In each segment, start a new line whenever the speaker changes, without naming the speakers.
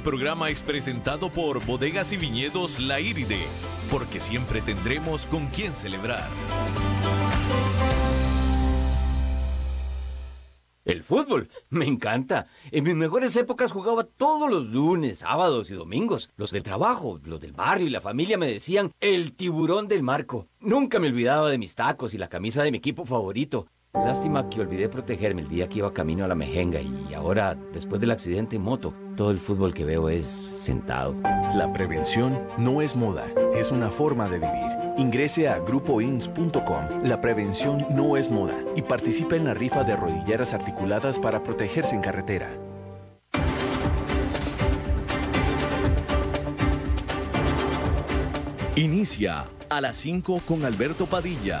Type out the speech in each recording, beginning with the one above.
Este programa es presentado por Bodegas y Viñedos La Iride, porque siempre tendremos con quién celebrar.
El fútbol, me encanta. En mis mejores épocas jugaba todos los lunes, sábados y domingos. Los del trabajo, los del barrio y la familia me decían el tiburón del marco. Nunca me olvidaba de mis tacos y la camisa de mi equipo favorito. Lástima que olvidé protegerme el día que iba camino a la mejenga y ahora, después del accidente en moto, todo el fútbol que veo es sentado.
La prevención no es moda, es una forma de vivir. Ingrese a grupoins.com. La prevención no es moda y participe en la rifa de rodilleras articuladas para protegerse en carretera.
Inicia a las 5 con Alberto Padilla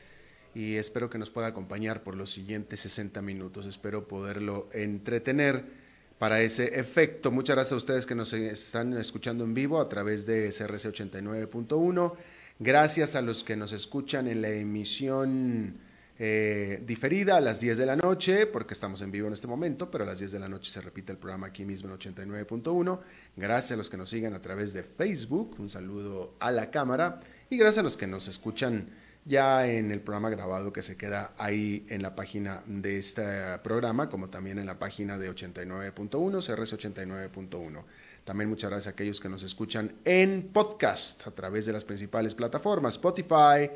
y espero que nos pueda acompañar por los siguientes 60 minutos. Espero poderlo entretener para ese efecto. Muchas gracias a ustedes que nos están escuchando en vivo a través de CRC 89.1. Gracias a los que nos escuchan en la emisión eh, diferida a las 10 de la noche, porque estamos en vivo en este momento, pero a las 10 de la noche se repite el programa aquí mismo en 89.1. Gracias a los que nos sigan a través de Facebook. Un saludo a la cámara. Y gracias a los que nos escuchan ya en el programa grabado que se queda ahí en la página de este programa, como también en la página de 89.1, CRS 89.1. También muchas gracias a aquellos que nos escuchan en podcast a través de las principales plataformas, Spotify,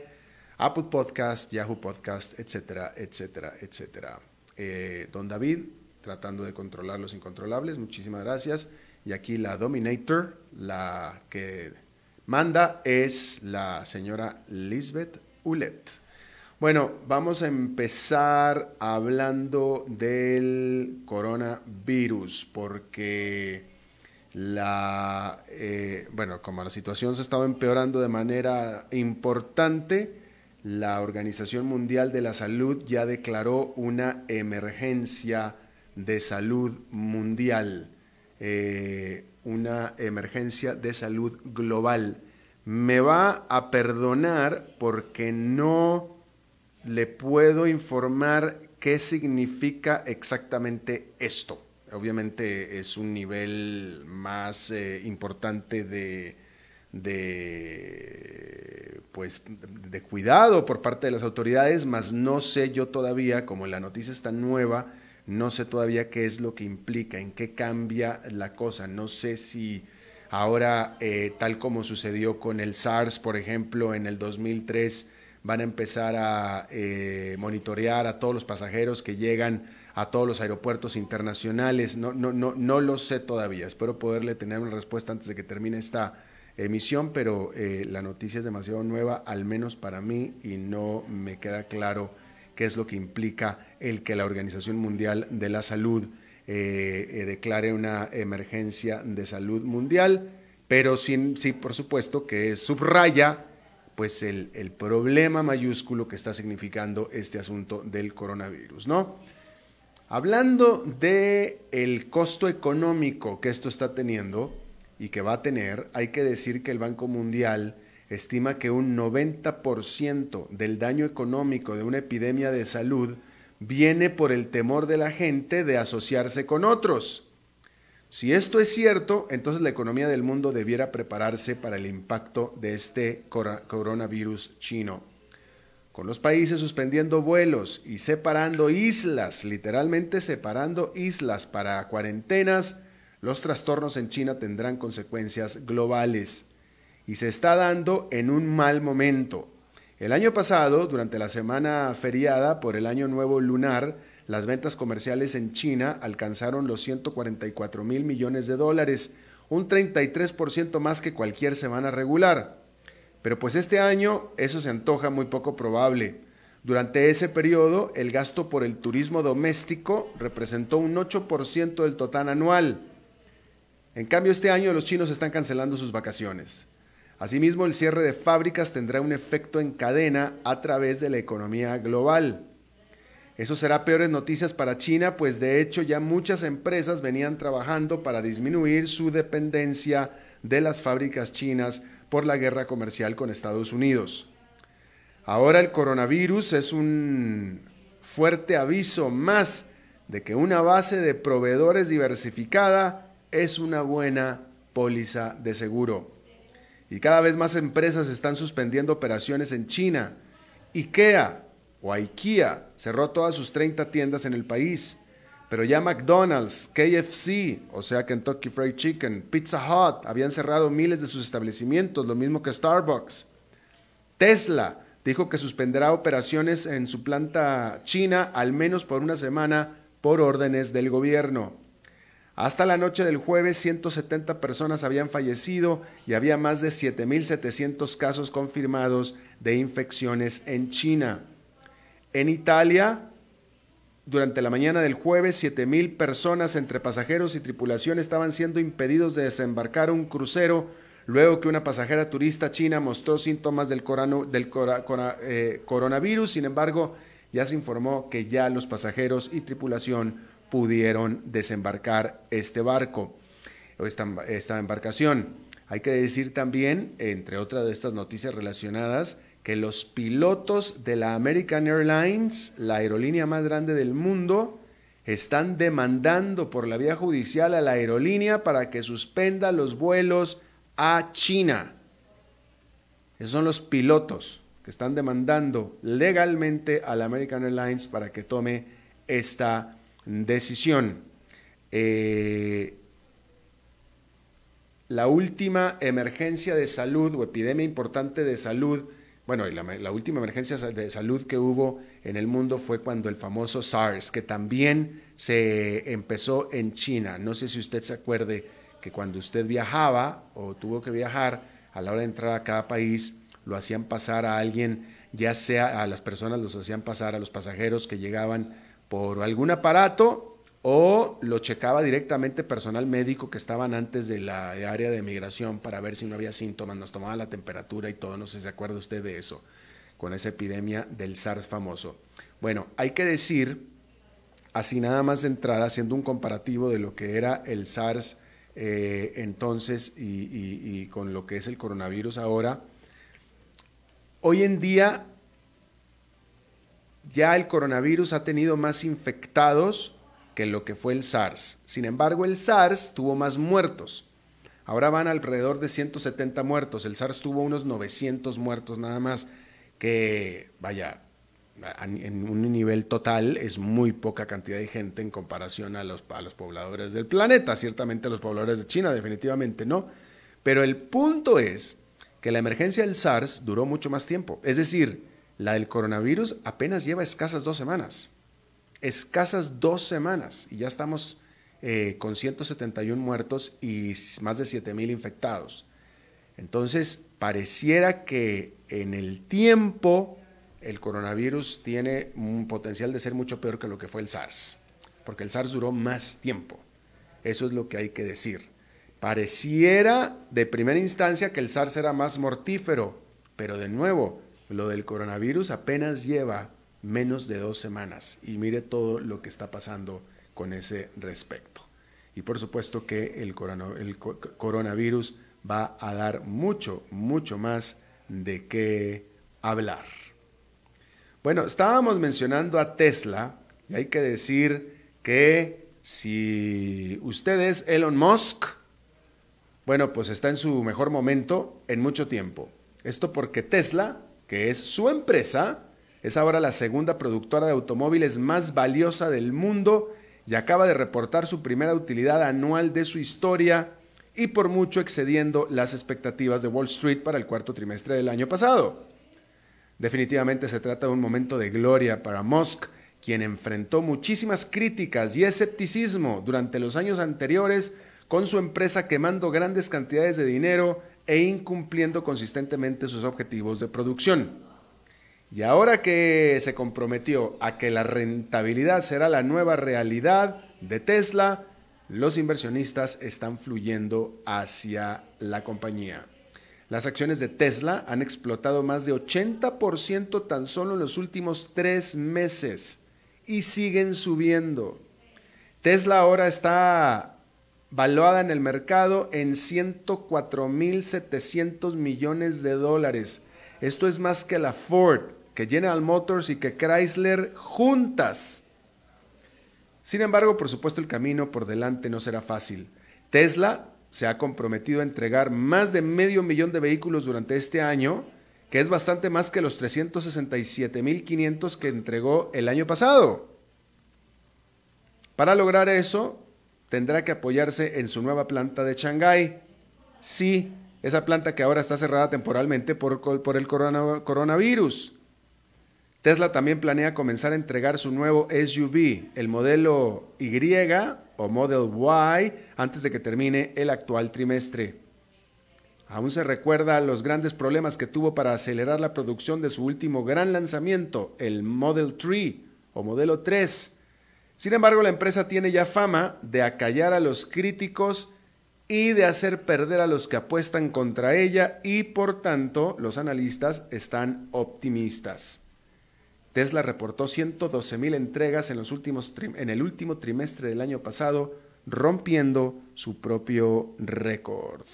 Apple Podcast, Yahoo Podcast, etcétera, etcétera, etcétera. Eh, don David, tratando de controlar los incontrolables, muchísimas gracias. Y aquí la Dominator, la que manda, es la señora Lisbeth ULET. Bueno, vamos a empezar hablando del coronavirus, porque la, eh, bueno, como la situación se estaba empeorando de manera importante, la Organización Mundial de la Salud ya declaró una emergencia de salud mundial, eh, una emergencia de salud global me va a perdonar porque no le puedo informar qué significa exactamente esto. Obviamente es un nivel más eh, importante de, de, pues, de cuidado por parte de las autoridades, mas no sé yo todavía, como la noticia está nueva, no sé todavía qué es lo que implica, en qué cambia la cosa, no sé si Ahora, eh, tal como sucedió con el SARS, por ejemplo, en el 2003, van a empezar a eh, monitorear a todos los pasajeros que llegan a todos los aeropuertos internacionales. No, no, no, no lo sé todavía. Espero poderle tener una respuesta antes de que termine esta emisión, pero eh, la noticia es demasiado nueva, al menos para mí, y no me queda claro qué es lo que implica el que la Organización Mundial de la Salud eh, eh, declare una emergencia de salud mundial, pero sin, sí, por supuesto, que subraya pues el, problema mayúsculo que está significando este asunto del coronavirus, ¿no? Hablando de costo económico que esto está teniendo y que va a tener, hay que decir que el Banco Mundial estima que un 90% del daño económico de una epidemia de salud viene por el temor de la gente de asociarse con otros. Si esto es cierto, entonces la economía del mundo debiera prepararse para el impacto de este coronavirus chino. Con los países suspendiendo vuelos y separando islas, literalmente separando islas para cuarentenas, los trastornos en China tendrán consecuencias globales. Y se está dando en un mal momento. El año pasado, durante la semana feriada por el Año Nuevo Lunar, las ventas comerciales en China alcanzaron los 144 mil millones de dólares, un 33% más que cualquier semana regular. Pero pues este año eso se antoja muy poco probable. Durante ese periodo, el gasto por el turismo doméstico representó un 8% del total anual. En cambio, este año los chinos están cancelando sus vacaciones. Asimismo, el cierre de fábricas tendrá un efecto en cadena a través de la economía global. Eso será peores noticias para China, pues de hecho ya muchas empresas venían trabajando para disminuir su dependencia de las fábricas chinas por la guerra comercial con Estados Unidos. Ahora el coronavirus es un fuerte aviso más de que una base de proveedores diversificada es una buena póliza de seguro. Y cada vez más empresas están suspendiendo operaciones en China. IKEA o IKEA cerró todas sus 30 tiendas en el país. Pero ya McDonald's, KFC, o sea Kentucky Fried Chicken, Pizza Hut habían cerrado miles de sus establecimientos, lo mismo que Starbucks. Tesla dijo que suspenderá operaciones en su planta china al menos por una semana por órdenes del gobierno. Hasta la noche del jueves, 170 personas habían fallecido y había más de 7.700 casos confirmados de infecciones en China. En Italia, durante la mañana del jueves, 7.000 personas entre pasajeros y tripulación estaban siendo impedidos de desembarcar un crucero luego que una pasajera turista china mostró síntomas del, del eh, coronavirus. Sin embargo, ya se informó que ya los pasajeros y tripulación pudieron desembarcar este barco o esta, embarcación. Hay que decir también, entre otras de estas noticias relacionadas, que los pilotos de la American Airlines, la aerolínea más grande del mundo, están demandando por la vía judicial a la aerolínea para que suspenda los vuelos a China. Esos son los pilotos que están demandando legalmente a la American Airlines para que tome esta decisión. Eh, la última emergencia de salud o epidemia importante de salud bueno, la, la, última emergencia de salud que hubo en el mundo fue cuando el famoso SARS, que también se empezó en China. No sé si usted se acuerde que cuando usted viajaba o tuvo que viajar, a la hora de entrar a cada país, lo hacían pasar a alguien, ya sea a las personas, los hacían pasar a los pasajeros que llegaban por algún aparato o lo checaba directamente personal médico que estaban antes de la área de migración para ver si no había síntomas, nos tomaba la temperatura y todo, no sé si se acuerda usted de eso, con esa epidemia del SARS famoso. Bueno, hay que decir, así nada más de entrada, haciendo un comparativo de lo que era el SARS eh, entonces y con lo que es el coronavirus ahora, hoy en día ya el coronavirus ha tenido más infectados que lo que fue el SARS. Sin embargo, el SARS tuvo más muertos. Ahora van alrededor de 170 muertos. El SARS tuvo unos 900 muertos nada más, que vaya, en un nivel total es muy poca cantidad de gente en comparación a los, a los pobladores del planeta. Ciertamente a los pobladores de China, definitivamente no. Pero el punto es que la emergencia del SARS duró mucho más tiempo. Es decir, la del coronavirus apenas lleva escasas dos semanas escasas dos semanas y ya estamos eh, con 171 muertos y más de 7 mil infectados. Entonces, pareciera que en el tiempo el coronavirus tiene un potencial de ser mucho peor que lo que fue el SARS, porque el SARS duró más tiempo. Eso es lo que hay que decir. Pareciera de primera instancia que el SARS era más mortífero, pero de nuevo, lo del coronavirus apenas lleva menos de dos semanas y mire todo lo que está pasando con ese respecto. Y por supuesto que el, coronavirus va a dar mucho, mucho más de qué hablar. Bueno, estábamos mencionando a Tesla y hay que decir que si usted es Elon Musk, bueno, pues está en su mejor momento en mucho tiempo. Esto porque Tesla, que es su empresa, es ahora la segunda productora de automóviles más valiosa del mundo y acaba de reportar su primera utilidad anual de su historia y por mucho excediendo las expectativas de Wall Street para el cuarto trimestre del año pasado. Definitivamente se trata de un momento de gloria para Musk, quien enfrentó muchísimas críticas y escepticismo durante los años anteriores con su empresa quemando grandes cantidades de dinero e incumpliendo consistentemente sus objetivos de producción. Y ahora que se comprometió a que la rentabilidad será la nueva realidad de Tesla, los inversionistas están fluyendo hacia la compañía. Las acciones de Tesla han explotado más de 80% tan solo en los últimos tres meses y siguen subiendo. Tesla ahora está valuada en el mercado en 104.700 millones de dólares. Esto es más que la Ford, que General Motors y que Chrysler juntas. Sin embargo, por supuesto, el camino por delante no será fácil. Tesla se ha comprometido a entregar más de medio millón de vehículos durante este año, que es bastante más que los 367.500 que entregó el año pasado. Para lograr eso, tendrá que apoyarse en su nueva planta de Shanghái. Sí, esa planta que ahora está cerrada temporalmente por, el coronavirus. Tesla también planea comenzar a entregar su nuevo SUV, el modelo Y o Model Y, antes de que termine el actual trimestre. Aún se recuerda los grandes problemas que tuvo para acelerar la producción de su último gran lanzamiento, el Model 3 o Modelo 3. Sin embargo, la empresa tiene ya fama de acallar a los críticos y de hacer perder a los que apuestan contra ella y por tanto los analistas están optimistas. Tesla reportó 112 mil entregas en, en el último trimestre del año pasado, rompiendo su propio récord.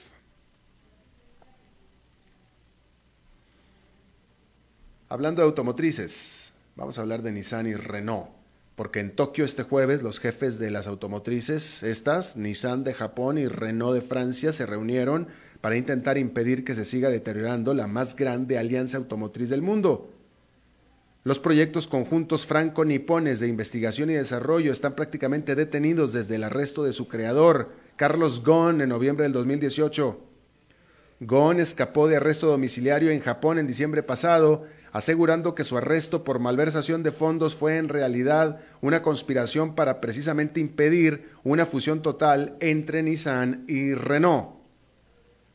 Hablando de automotrices, vamos a hablar de Nissan y Renault, porque en Tokio este jueves los jefes de las automotrices, estas, Nissan de Japón y Renault de Francia, se reunieron para intentar impedir que se siga deteriorando la más grande alianza automotriz del mundo. Los proyectos conjuntos franco-nipones de investigación y desarrollo están prácticamente detenidos desde el arresto de su creador, Carlos Ghosn, en noviembre del 2018. Ghosn escapó de arresto domiciliario en Japón en diciembre pasado, asegurando que su arresto por malversación de fondos fue en realidad una conspiración para precisamente impedir una fusión total entre Nissan y Renault.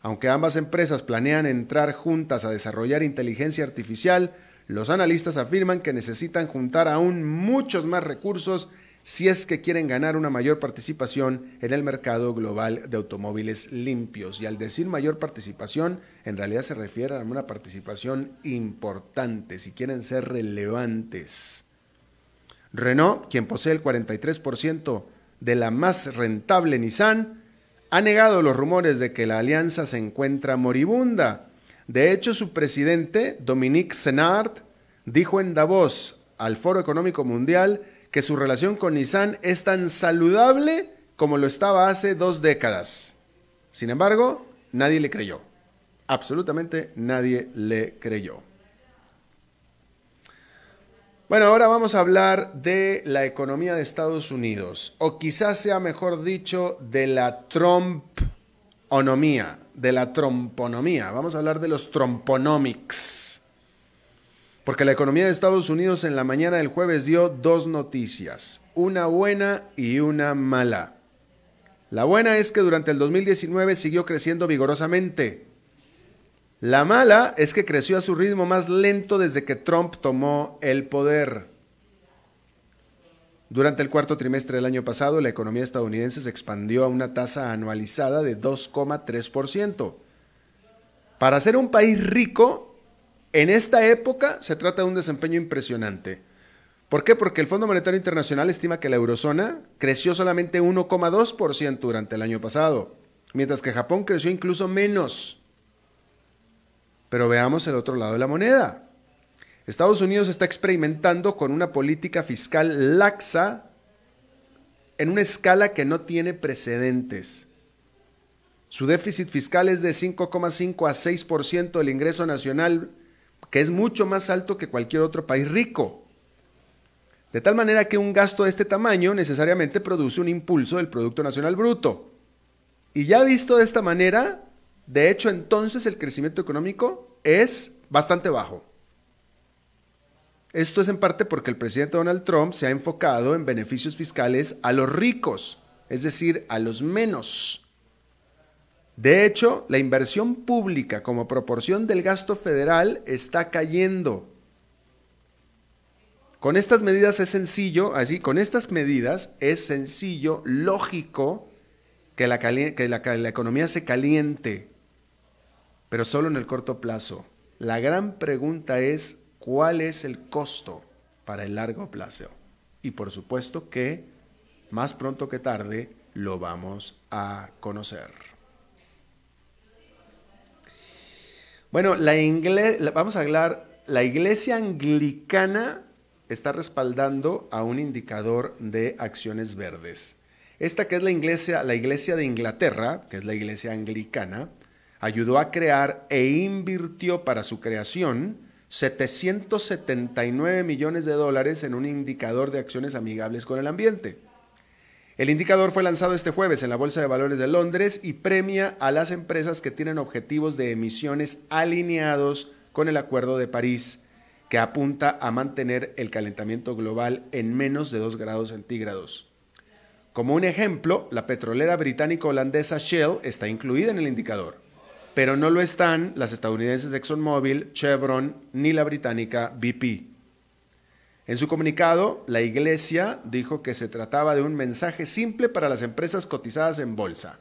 Aunque ambas empresas planean entrar juntas a desarrollar inteligencia artificial, los analistas afirman que necesitan juntar aún muchos más recursos si es que quieren ganar una mayor participación en el mercado global de automóviles limpios. Y al decir mayor participación, en realidad se refiere a una participación importante, si quieren ser relevantes. Renault, quien posee el 43% de la más rentable Nissan, ha negado los rumores de que la alianza se encuentra moribunda de hecho, su presidente, Dominique Senard, dijo en Davos al Foro Económico Mundial que su relación con Nissan es tan saludable como lo estaba hace dos décadas. Sin embargo, nadie le creyó. Absolutamente nadie le creyó. Bueno, ahora vamos a hablar de la economía de Estados Unidos, o quizás sea mejor dicho, de la Trump-onomía de la tromponomía. Vamos a hablar de los tromponomics. Porque la economía de Estados Unidos en la mañana del jueves dio dos noticias, una buena y una mala. La buena es que durante el 2019 siguió creciendo vigorosamente. La mala es que creció a su ritmo más lento desde que Trump tomó el poder. Durante el cuarto trimestre del año pasado, la economía estadounidense se expandió a una tasa anualizada de 2,3%. Para ser un país rico, en esta época se trata de un desempeño impresionante. ¿Por qué? Porque el Fondo Monetario Internacional estima que la eurozona creció solamente 1,2% durante el año pasado, mientras que Japón creció incluso menos. Pero veamos el otro lado de la moneda. Estados Unidos está experimentando con una política fiscal laxa en una escala que no tiene precedentes. Su déficit fiscal es de 5,5 a 6% del ingreso nacional, que es mucho más alto que cualquier otro país rico. De tal manera que un gasto de este tamaño necesariamente produce un impulso del Producto Nacional Bruto. Y ya visto de esta manera, de hecho entonces el crecimiento económico es bastante bajo. Esto es en parte porque el presidente Donald Trump se ha enfocado en beneficios fiscales a los ricos, es decir, a los menos. De hecho, la inversión pública como proporción del gasto federal está cayendo. Con estas medidas es sencillo, así, con estas medidas es sencillo, lógico, que la, economía se caliente, pero solo en el corto plazo. La gran pregunta es, ¿cuál es el costo para el largo plazo? Y por supuesto que más pronto que tarde lo vamos a conocer. Bueno, la vamos a hablar, la iglesia anglicana está respaldando a un indicador de acciones verdes. Esta que es la iglesia, la iglesia de Inglaterra, que es la iglesia anglicana, ayudó a crear e invirtió para su creación 779 millones de dólares en un indicador de acciones amigables con el ambiente. El indicador fue lanzado este jueves en la Bolsa de Valores de Londres y premia a las empresas que tienen objetivos de emisiones alineados con el Acuerdo de París, que apunta a mantener el calentamiento global en menos de 2 grados centígrados. Como un ejemplo, la petrolera británico-holandesa Shell está incluida en el indicador, pero no lo están las estadounidenses ExxonMobil, Chevron ni la británica BP. En su comunicado, la Iglesia dijo que se trataba de un mensaje simple para las empresas cotizadas en bolsa.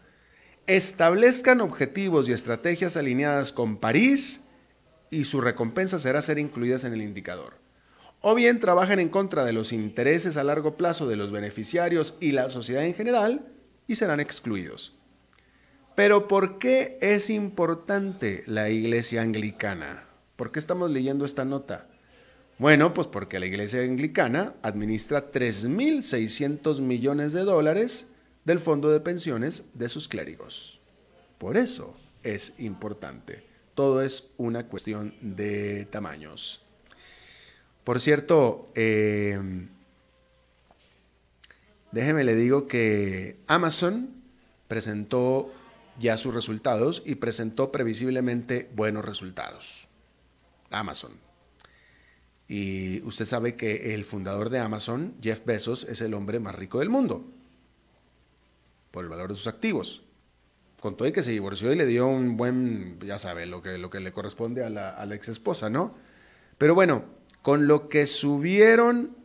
Establezcan objetivos y estrategias alineadas con París y su recompensa será ser incluidas en el indicador. O bien trabajen en contra de los intereses a largo plazo de los beneficiarios y la sociedad en general y serán excluidos. Pero ¿por qué es importante la iglesia anglicana? ¿Por qué estamos leyendo esta nota? Bueno, pues porque la iglesia anglicana administra 3.600 millones de dólares del fondo de pensiones de sus clérigos. Por eso es importante. Todo es una cuestión de tamaños. Por cierto, eh, déjeme le digo que Amazon presentó ya sus resultados y presentó previsiblemente buenos resultados. Amazon. Y usted sabe que el fundador de Amazon, Jeff Bezos, es el hombre más rico del mundo por el valor de sus activos. Con todo y que se divorció y le dio un buen, ya sabe, lo que, lo que le corresponde a la, a la ex esposa, ¿no? Pero bueno, con lo que subieron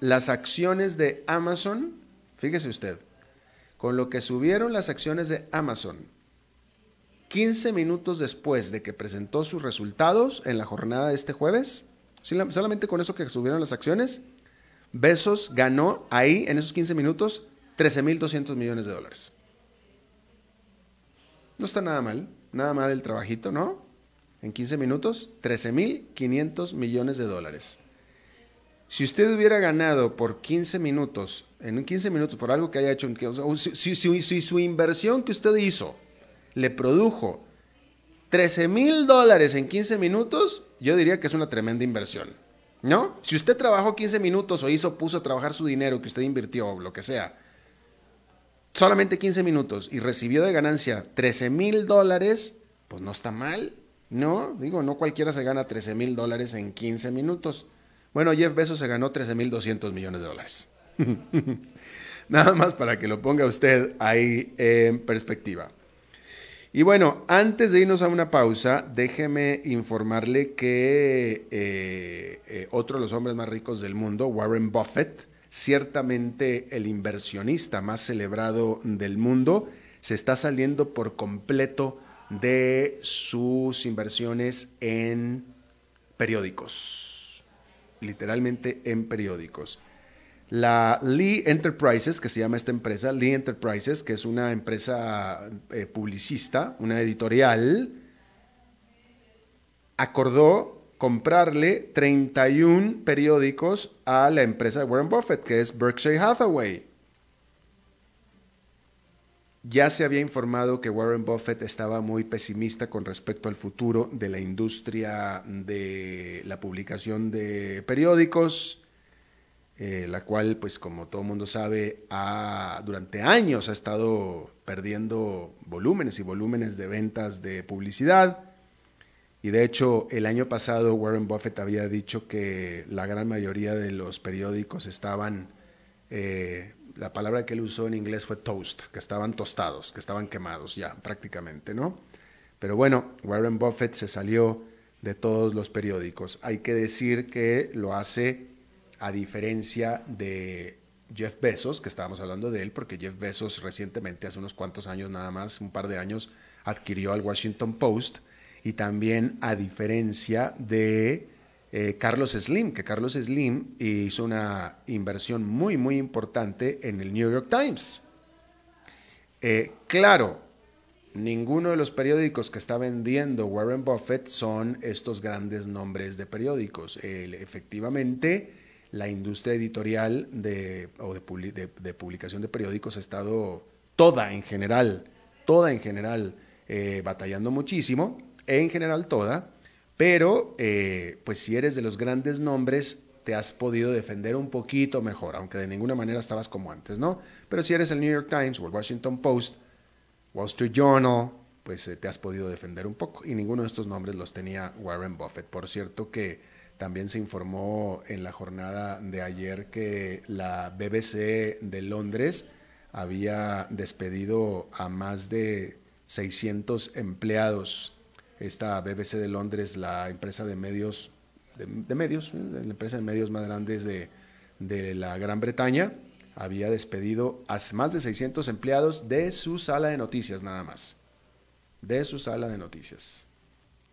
las acciones de Amazon, fíjese usted, con lo que subieron las acciones de Amazon 15 minutos después de que presentó sus resultados en la jornada de este jueves, solamente con eso que subieron las acciones, Besos ganó ahí, en esos 15 minutos, 13.200 millones de dólares. No está nada mal, nada mal el trabajito, ¿no? En 15 minutos, 13.500 millones de dólares. Si usted hubiera ganado por 15 minutos, en 15 minutos, por algo que haya hecho, si, si su inversión que usted hizo le produjo 13 mil dólares en 15 minutos, yo diría que es una tremenda inversión. ¿No? Si usted trabajó 15 minutos o hizo, puso a trabajar su dinero que usted invirtió, o lo que sea, solamente 15 minutos y recibió de ganancia 13 mil dólares, pues no está mal, ¿no? Digo, no cualquiera se gana 13 mil dólares en 15 minutos. Bueno, Jeff Bezos se ganó 13 mil 200 millones de dólares. Nada más para que lo ponga usted ahí en perspectiva. Y bueno, antes de irnos a una pausa, déjeme informarle que eh, eh, otro de los hombres más ricos del mundo, Warren Buffett, ciertamente el inversionista más celebrado del mundo, se está saliendo por completo de sus inversiones en periódicos, literalmente en periódicos. La Lee Enterprises, que se llama esta empresa, Lee Enterprises, que es una empresa eh, publicista, una editorial, acordó comprarle 31 periódicos a la empresa de Warren Buffett, que es Berkshire Hathaway. Ya se había informado que Warren Buffett estaba muy pesimista con respecto al futuro de la industria de la publicación de periódicos eh, la cual, pues como todo mundo sabe, ha, durante años ha estado perdiendo volúmenes y volúmenes de ventas de publicidad. Y de hecho, el año pasado Warren Buffett había dicho que la gran mayoría de los periódicos estaban, eh, la palabra que él usó en inglés fue toast, que estaban tostados, que estaban quemados ya prácticamente, ¿no? Pero bueno, Warren Buffett se salió de todos los periódicos. Hay que decir que lo hace a diferencia de Jeff Bezos, que estábamos hablando de él, porque Jeff Bezos recientemente, hace unos cuantos años nada más, un par de años, adquirió al Washington Post, y también a diferencia de eh, Carlos Slim, que Carlos Slim hizo una inversión muy, muy importante en el New York Times. Eh, claro, ninguno de los periódicos que está vendiendo Warren Buffett son estos grandes nombres de periódicos. efectivamente, la industria editorial de, o de, de, publicación de periódicos ha estado toda en general, toda en general, eh, batallando muchísimo, en general toda, pero, eh, pues si eres de los grandes nombres, te has podido defender un poquito mejor, aunque de ninguna manera estabas como antes, ¿no? Pero si eres el New York Times o el Washington Post, Wall Street Journal, pues eh, te has podido defender un poco. Y ninguno de estos nombres los tenía Warren Buffett. Por cierto que también se informó en la jornada de ayer que la BBC de Londres había despedido a más de 600 empleados esta BBC de Londres, la empresa de medios, de, medios, la empresa de medios más grandes de, de la Gran Bretaña, había despedido a más de 600 empleados de su sala de noticias nada más. De su sala de noticias.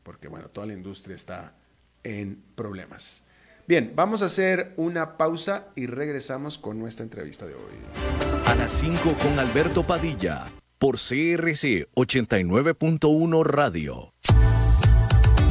Porque bueno, toda la industria está en problemas. Bien, vamos a hacer una pausa y regresamos con nuestra entrevista de hoy.
A las 5 con Alberto Padilla por CRC 89.1 Radio.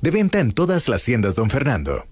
De venta en todas las tiendas, don Fernando.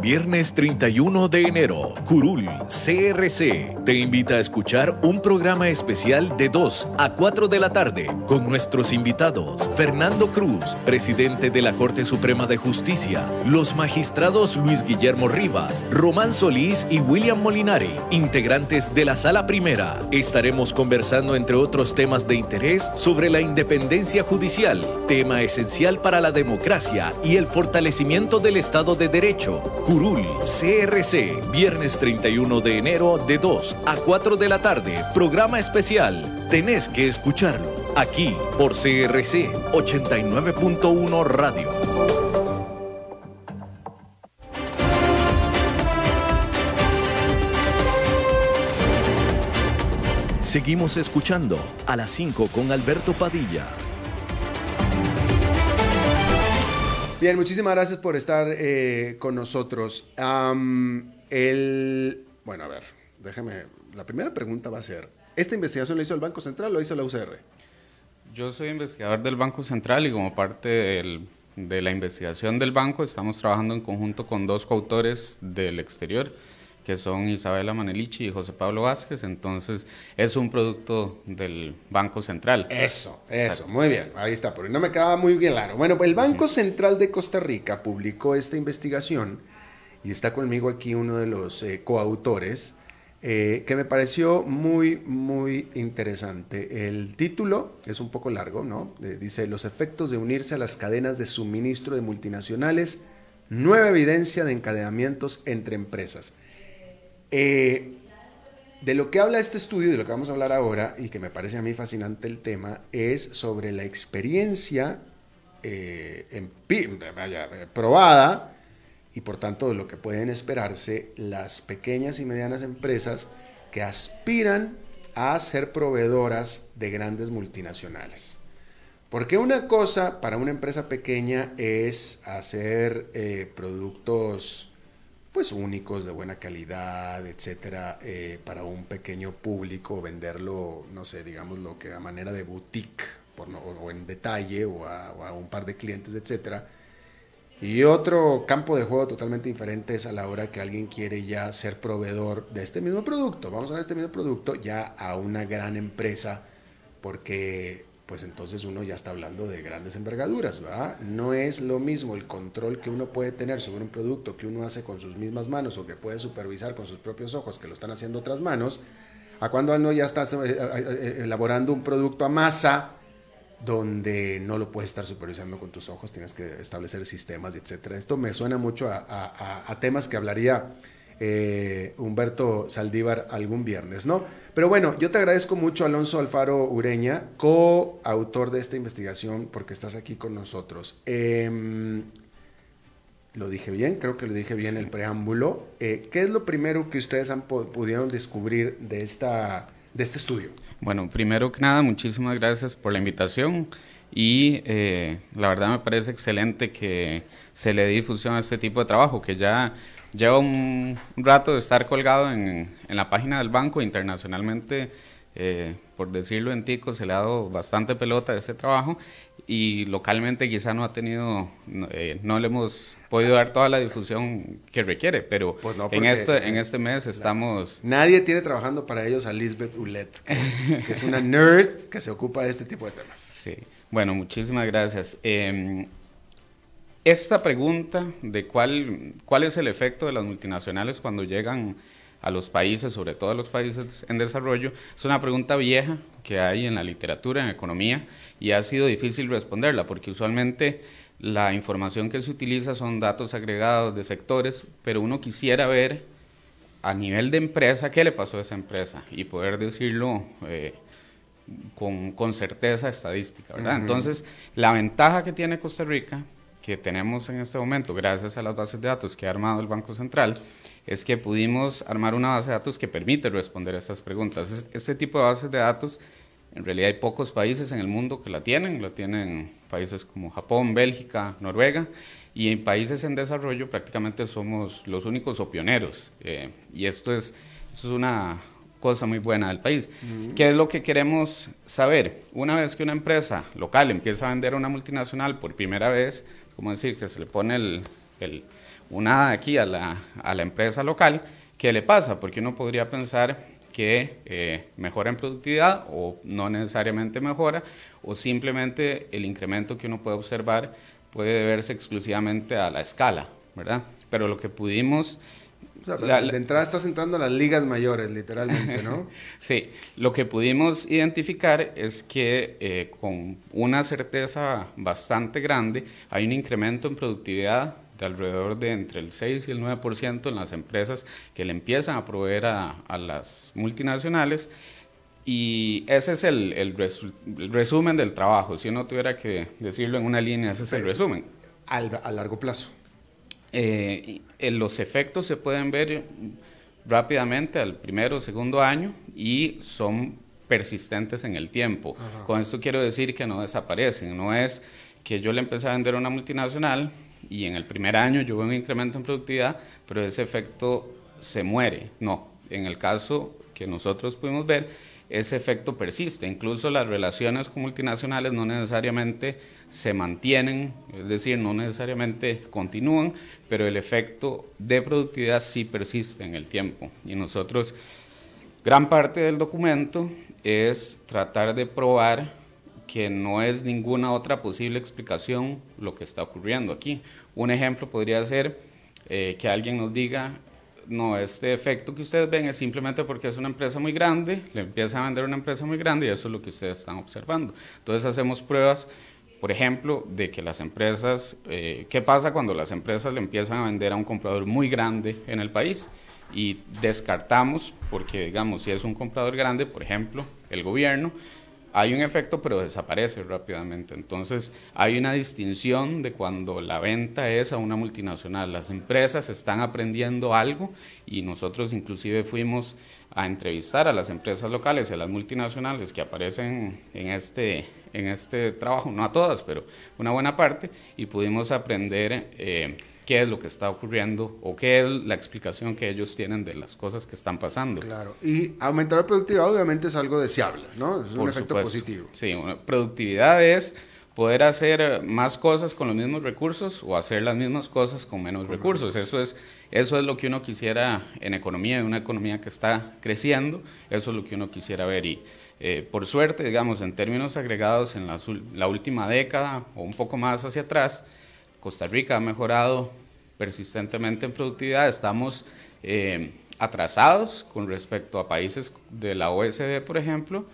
Viernes 31 de enero, Curul CRC te invita a escuchar un programa especial de 2 a 4 de la tarde con nuestros invitados Fernando Cruz, presidente de la Corte Suprema de Justicia, los magistrados Luis Guillermo Rivas, Román Solís y William Molinari, integrantes de la Sala Primera. Estaremos conversando entre otros temas de interés sobre la independencia judicial, tema esencial para la democracia y el fortalecimiento del Estado de Derecho Curul, CRC, viernes 31 de enero de 2 a 4 de la tarde, programa especial. Tenés que escucharlo, aquí por CRC 89.1 Radio. Seguimos escuchando a las 5 con Alberto Padilla.
Bien, muchísimas gracias por estar eh, con nosotros. el, bueno, a ver, déjame. La primera pregunta va a ser: ¿esta investigación la hizo el Banco Central o la hizo la UCR?
Yo soy investigador del Banco Central y como parte de la investigación del banco estamos trabajando en conjunto con dos coautores del exterior que son Isabela Manelichi y José Pablo Vázquez, entonces es un producto del Banco Central.
Eso, eso, muy bien, ahí está, pero no me quedaba muy bien claro. Bueno, pues el Banco Central de Costa Rica publicó esta investigación y está conmigo aquí uno de los eh, coautores. Eh, que me pareció muy, muy interesante. El título es un poco largo, ¿no? Eh, dice, los efectos de unirse a las cadenas de suministro de multinacionales, nueva evidencia de encadenamientos entre empresas. Eh, de lo que habla este estudio, de lo que vamos a hablar ahora, y que me parece a mí fascinante el tema, es sobre la experiencia eh, eh, probada y por tanto de lo que pueden esperarse las pequeñas y medianas empresas que aspiran a ser proveedoras de grandes multinacionales. Porque una cosa para una empresa pequeña es hacer productos pues únicos, de buena calidad, etcétera, eh, para un pequeño público, venderlo, no sé, digamos lo que a manera de boutique, por o en detalle, o a, un par de clientes, etcétera. Y otro campo de juego totalmente diferente es a la hora que alguien quiere ya ser proveedor de este mismo producto. Vamos a ver este mismo producto ya a una gran empresa, porque pues entonces uno ya está hablando de grandes envergaduras, ¿verdad? No es lo mismo el control que uno puede tener sobre un producto que uno hace con sus mismas manos o que puede supervisar con sus propios ojos, que lo están haciendo otras manos, a cuando uno ya está eh, eh, eh, elaborando un producto a masa donde no lo puedes estar supervisando con tus ojos, tienes que establecer sistemas, etcétera. Esto me suena mucho a, temas que hablaría Humberto Saldívar algún viernes, ¿no? Pero bueno, yo te agradezco mucho, Alonso Alfaro Ureña, coautor de esta investigación, porque estás aquí con nosotros. Em, lo dije bien, creo que lo dije bien el preámbulo. Eh, ¿Qué es lo primero que ustedes han pudieron descubrir de, esta, de este estudio?
Bueno, primero que nada, muchísimas gracias por la invitación y eh, la verdad me parece excelente que se le dé difusión a este tipo de trabajo, que ya lleva un, rato de estar colgado en, en, la página del banco internacionalmente. Eh, por decirlo en tico, se le ha dado bastante pelota a este trabajo y localmente quizá no ha tenido, eh, no le hemos podido dar toda la difusión que requiere, pero pues en, esto, en este mes estamos...
Nadie tiene trabajando para ellos a Lisbeth Ulet, que, es una nerd que se ocupa de este tipo de temas.
Sí, bueno, muchísimas gracias. Em, esta pregunta de cuál, cuál es el efecto de las multinacionales cuando llegan a los países, sobre todo a los países en desarrollo, es una pregunta vieja que hay en la literatura, en economía, y ha sido difícil responderla, porque usualmente la información que se utiliza son datos agregados de sectores, pero uno quisiera ver a nivel de empresa qué le pasó a esa empresa y poder decirlo eh, con, certeza estadística, ¿verdad? Entonces, la ventaja que tiene Costa Rica, que tenemos en este momento, gracias a las bases de datos que ha armado el Banco Central, es que pudimos armar una base de datos que permite responder a estas preguntas. Este tipo de bases de datos, en realidad hay pocos países en el mundo que la tienen, la tienen países como Japón, Bélgica, Noruega, y en países en desarrollo prácticamente somos los únicos o pioneros. Eh, y esto es, es una cosa muy buena del país. ¿Qué es lo que queremos saber? Una vez que una empresa local empieza a vender a una multinacional por primera vez, como decir, que se le pone el, el una aquí a la, a la empresa local, ¿qué le pasa? Porque uno podría pensar que eh, mejora en productividad o no necesariamente mejora, o simplemente el incremento que uno puede observar puede deberse exclusivamente a la escala, ¿verdad? Pero lo que pudimos...
de entrada estás entrando a las ligas mayores, literalmente, ¿no?
sí, lo que pudimos identificar es que eh, con una certeza bastante grande hay un incremento en productividad de alrededor de entre el 6 y el 9% en las empresas que le empiezan a proveer a, las multinacionales. Y ese es el, el, resumen del trabajo. Si uno tuviera que decirlo en una línea, ese es el resumen.
a largo plazo.
Eh, los efectos se pueden ver rápidamente al primero o segundo año y son persistentes en el tiempo. Con esto quiero decir que no desaparecen. No es que yo le empecé a vender a una multinacional y en el primer año yo veo un incremento en productividad, pero ese efecto se muere. No, en el caso que nosotros pudimos ver, ese efecto persiste. Incluso las relaciones con multinacionales no necesariamente se mantienen, es decir, no necesariamente continúan, pero el efecto de productividad sí persiste en el tiempo. Y nosotros, gran parte del documento es tratar de probar que no es ninguna otra posible explicación lo que está ocurriendo aquí. Un ejemplo podría ser eh, que alguien nos diga, no, este efecto que ustedes ven es simplemente porque es una empresa muy grande, le empiezan a vender una empresa muy grande y eso es lo que ustedes están observando. Entonces hacemos pruebas, por ejemplo, de que las empresas, eh, ¿qué pasa cuando las empresas le empiezan a vender a un comprador muy grande en el país? Y descartamos, porque digamos, si es un comprador grande, por ejemplo, el gobierno, hay un efecto pero desaparece rápidamente. Entonces hay una distinción de cuando la venta es a una multinacional. Las empresas están aprendiendo algo y nosotros inclusive fuimos a entrevistar a las empresas locales y a las multinacionales que aparecen en este, en este trabajo, no a todas, pero una buena parte, y pudimos aprender. Eh, qué es lo que está ocurriendo o qué es la explicación que ellos tienen de las cosas que están pasando.
Claro, y aumentar la productividad obviamente es algo deseable, ¿no? Es un efecto positivo.
Sí, productividad es poder hacer más cosas con los mismos recursos o hacer las mismas cosas con menos recursos. Eso es, eso es lo que uno quisiera en economía, en una economía que está creciendo, eso es lo que uno quisiera ver. Y eh, por suerte, digamos, en términos agregados, en la, última década o un poco más hacia atrás, Costa Rica ha mejorado persistentemente en productividad. Estamos eh, atrasados con respecto a países de la OSD, por ejemplo,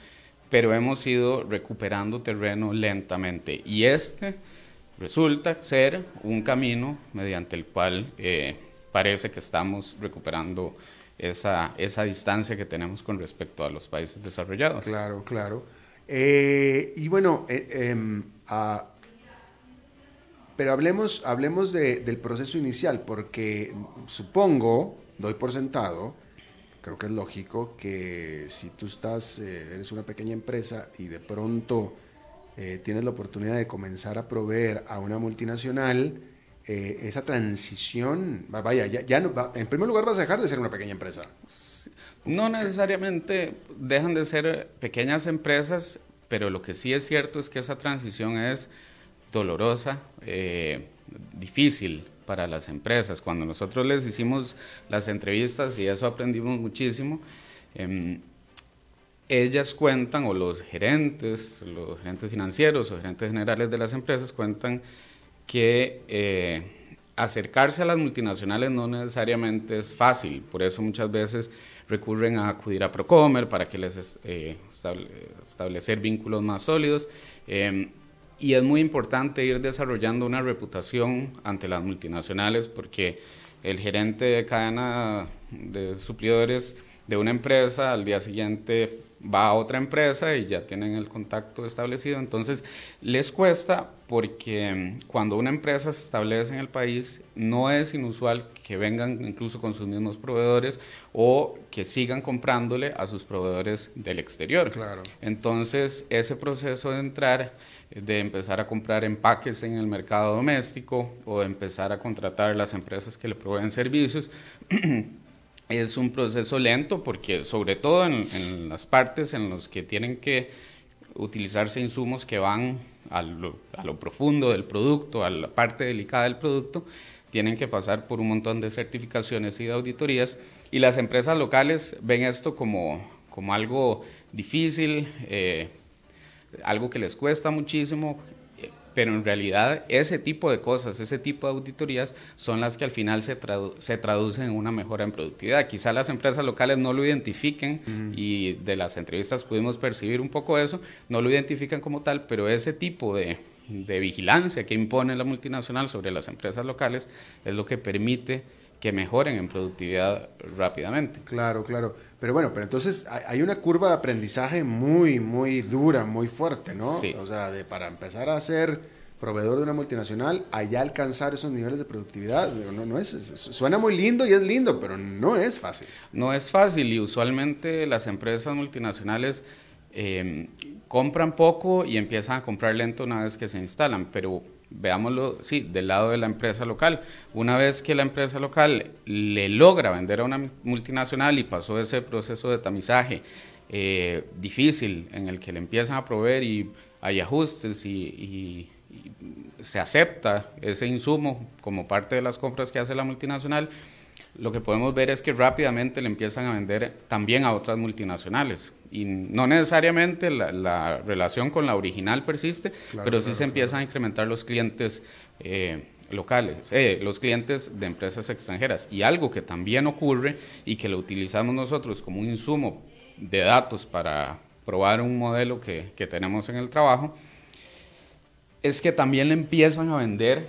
pero hemos ido recuperando terreno lentamente. Y este resulta ser un camino mediante el cual eh, parece que estamos recuperando esa, esa distancia que tenemos con respecto a los países desarrollados.
Claro, claro. Eh, y bueno, eh, em, pero hablemos, hablemos del proceso inicial, porque supongo, doy por sentado, creo que es lógico que si tú estás, eh, eres una pequeña empresa y de pronto eh, tienes la oportunidad de comenzar a proveer a una multinacional, eh, esa transición, vaya, ya, en primer lugar vas a dejar de ser una pequeña empresa.
No necesariamente dejan de ser pequeñas empresas, pero lo que sí es cierto es que esa transición es dolorosa, difícil, para las empresas. Cuando nosotros les hicimos las entrevistas y eso aprendimos muchísimo, em, ellas cuentan, o los gerentes, los gerentes financieros o gerentes generales de las empresas cuentan que eh, acercarse a las multinacionales no necesariamente es fácil, por eso muchas veces recurren a acudir a Procomer para que les eh, establecer vínculos más sólidos. Em, y es muy importante ir desarrollando una reputación ante las multinacionales porque el gerente de cadena de suplidores de una empresa al día siguiente va a otra empresa y ya tienen el contacto establecido. Entonces, les cuesta porque cuando una empresa se establece en el país, no es inusual que vengan incluso con sus mismos proveedores o que sigan comprándole a sus proveedores del exterior.
Claro.
Entonces, ese proceso de entrar de empezar a comprar empaques en el mercado doméstico o de empezar a contratar las empresas que le proveen servicios. es un proceso lento porque sobre todo en, las partes en las que tienen que utilizarse insumos que van a lo, a lo, profundo del producto, a la parte delicada del producto, tienen que pasar por un montón de certificaciones y de auditorías y las empresas locales ven esto como, como algo difícil, eh, algo que les cuesta muchísimo, pero en realidad ese tipo de cosas, ese tipo de auditorías son las que al final se, se traducen en una mejora en productividad. Quizá las empresas locales no lo identifiquen y de las entrevistas pudimos percibir un poco eso, no lo identifican como tal, pero ese tipo de, de vigilancia que impone la multinacional sobre las empresas locales es lo que permite que mejoren en productividad rápidamente.
Claro, claro. Pero bueno, pero entonces hay una curva de aprendizaje muy, muy dura, muy fuerte, ¿no?
Sí.
O sea, de, para empezar a ser proveedor de una multinacional, allá alcanzar esos niveles de productividad, no, no es, suena muy lindo y es lindo, pero no es fácil.
No es fácil y usualmente las empresas multinacionales eh, compran poco y empiezan a comprar lento una vez que se instalan, pero veámoslo, sí, del lado de la empresa local. Una vez que la empresa local le logra vender a una multinacional y pasó ese proceso de tamizaje eh, difícil en el que le empiezan a proveer y hay ajustes y, se acepta ese insumo como parte de las compras que hace la multinacional, lo que podemos ver es que rápidamente le empiezan a vender también a otras multinacionales. Y no necesariamente la, relación con la original persiste, pero sí se empiezan a incrementar los clientes eh, locales, eh, los clientes de empresas extranjeras. Y algo que también ocurre y que lo utilizamos nosotros como un insumo de datos para probar un modelo que, que tenemos en el trabajo, es que también le empiezan a vender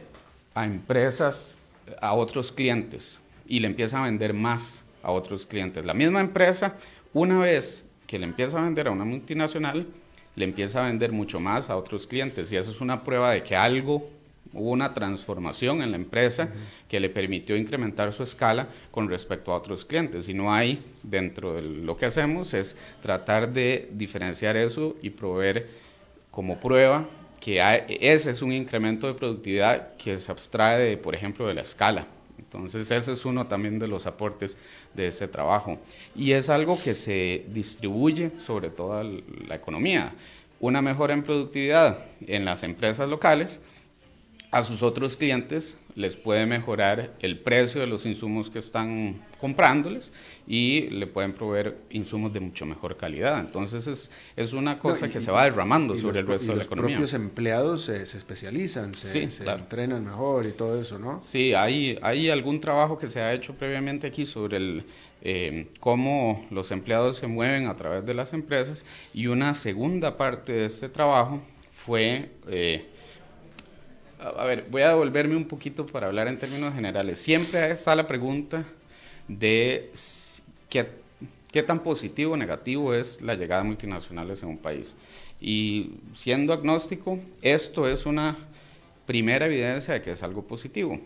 a empresas, a otros clientes y le empieza a vender más a otros clientes. La misma empresa, una vez que le empieza a vender a una multinacional, le empieza a vender mucho más a otros clientes y eso es una prueba de que algo hubo una transformación en la empresa que le permitió incrementar su escala con respecto a otros clientes. Y no hay, dentro de lo que hacemos, es tratar de diferenciar eso y proveer como prueba que ese es un incremento de productividad que se abstrae, por ejemplo, de la escala. Entonces ese es uno también de los aportes de este trabajo. Y es algo que se distribuye sobre toda la economía. una mejora en productividad en las empresas locales, a sus otros clientes les puede mejorar el precio de los insumos que están comprándoles y le pueden proveer insumos de mucho mejor calidad. Entonces es, es una cosa que se va derramando sobre el resto de la economía.
Los propios empleados se, especializan, se, entrenan mejor y todo eso, ¿no?
Sí, hay, hay algún trabajo que se ha hecho previamente aquí sobre el, eh, cómo los empleados se mueven a través de las empresas y una segunda parte de este trabajo fue... Eh, a ver, voy a devolverme un poquito para hablar en términos generales. Siempre está la pregunta de qué, qué tan positivo o negativo es la llegada de multinacionales en un país. Y siendo agnóstico, esto es una primera evidencia de que es algo positivo.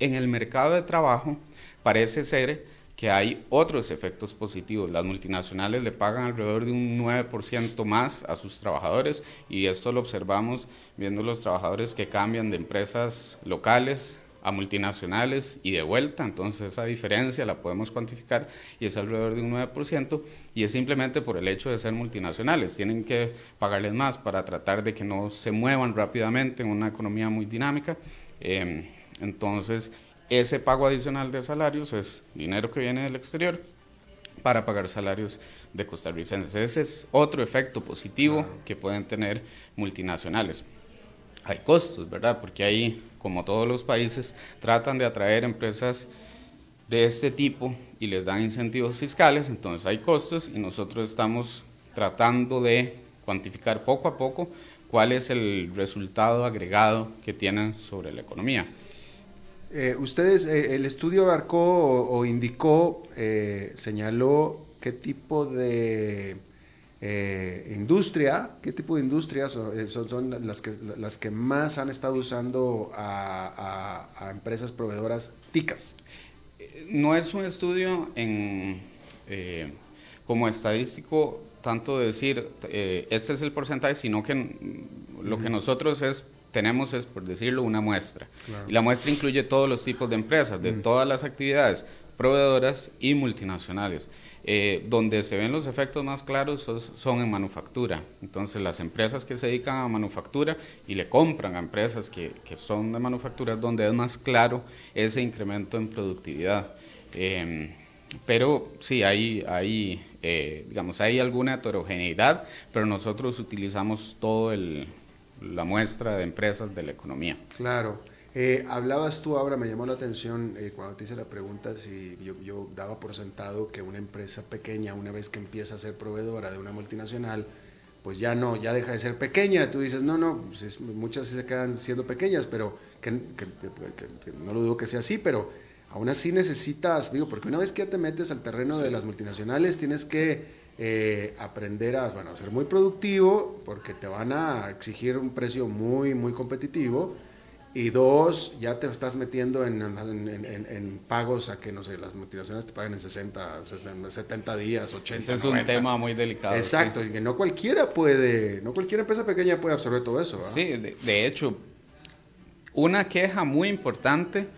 En el mercado de trabajo parece ser que hay otros efectos positivos. Las multinacionales le pagan alrededor de un 9% más a sus trabajadores y esto lo observamos viendo los trabajadores que cambian de empresas locales a multinacionales y de vuelta, entonces esa diferencia la podemos cuantificar y es alrededor de un 9% y es simplemente por el hecho de ser multinacionales, tienen que pagarles más para tratar de que no se muevan rápidamente en una economía muy dinámica, eh, entonces ese pago adicional de salarios es dinero que viene del exterior para pagar salarios de costarricenses. Ese es otro efecto positivo que pueden tener multinacionales. Hay costos, ¿verdad? Porque ahí, como todos los países, tratan de atraer empresas de este tipo y les dan incentivos fiscales, entonces hay costos y nosotros estamos tratando de cuantificar poco a poco cuál es el resultado agregado que tienen sobre la economía.
Eh, ustedes, eh, el estudio abarcó o, indicó, eh, señaló qué tipo de industria, qué tipo de industrias son, las, que, las que más han estado usando a, empresas proveedoras TICAS.
No es un estudio en, como estadístico, tanto decir, este es el porcentaje, sino que lo que nosotros es tenemos es, por decirlo, una muestra. Y la muestra incluye todos los tipos de empresas, de mm. todas las actividades, proveedoras y multinacionales. Eh, donde se ven los efectos más claros son, en manufactura. Entonces, las empresas que se dedican a manufactura y le compran a empresas que, que son de manufactura, donde es más claro ese incremento en productividad. Em, pero sí, hay, hay, eh, digamos, hay alguna heterogeneidad, pero nosotros utilizamos todo el, la muestra de empresas de la economía.
Claro. Eh, hablabas tú ahora, me llamó la atención eh, cuando te hice la pregunta si yo, daba por sentado que una empresa pequeña, una vez que empieza a ser proveedora de una multinacional, pues ya no, ya deja de ser pequeña. Tú dices, no, no, pues muchas se quedan siendo pequeñas, pero que, no lo dudo que sea así, pero aún así necesitas, digo, porque una vez que ya te metes al terreno de las multinacionales, tienes que eh, aprender a, bueno, ser muy productivo porque te van a exigir un precio muy, muy competitivo. Y dos, ya te estás metiendo en, en, pagos a que, no sé, las multinacionales te pagan en 60, 70 días, 80. Ese
es un tema muy delicado.
Exacto, y que no cualquiera puede, no cualquier empresa pequeña puede absorber todo eso.
Sí, de hecho, una queja muy importante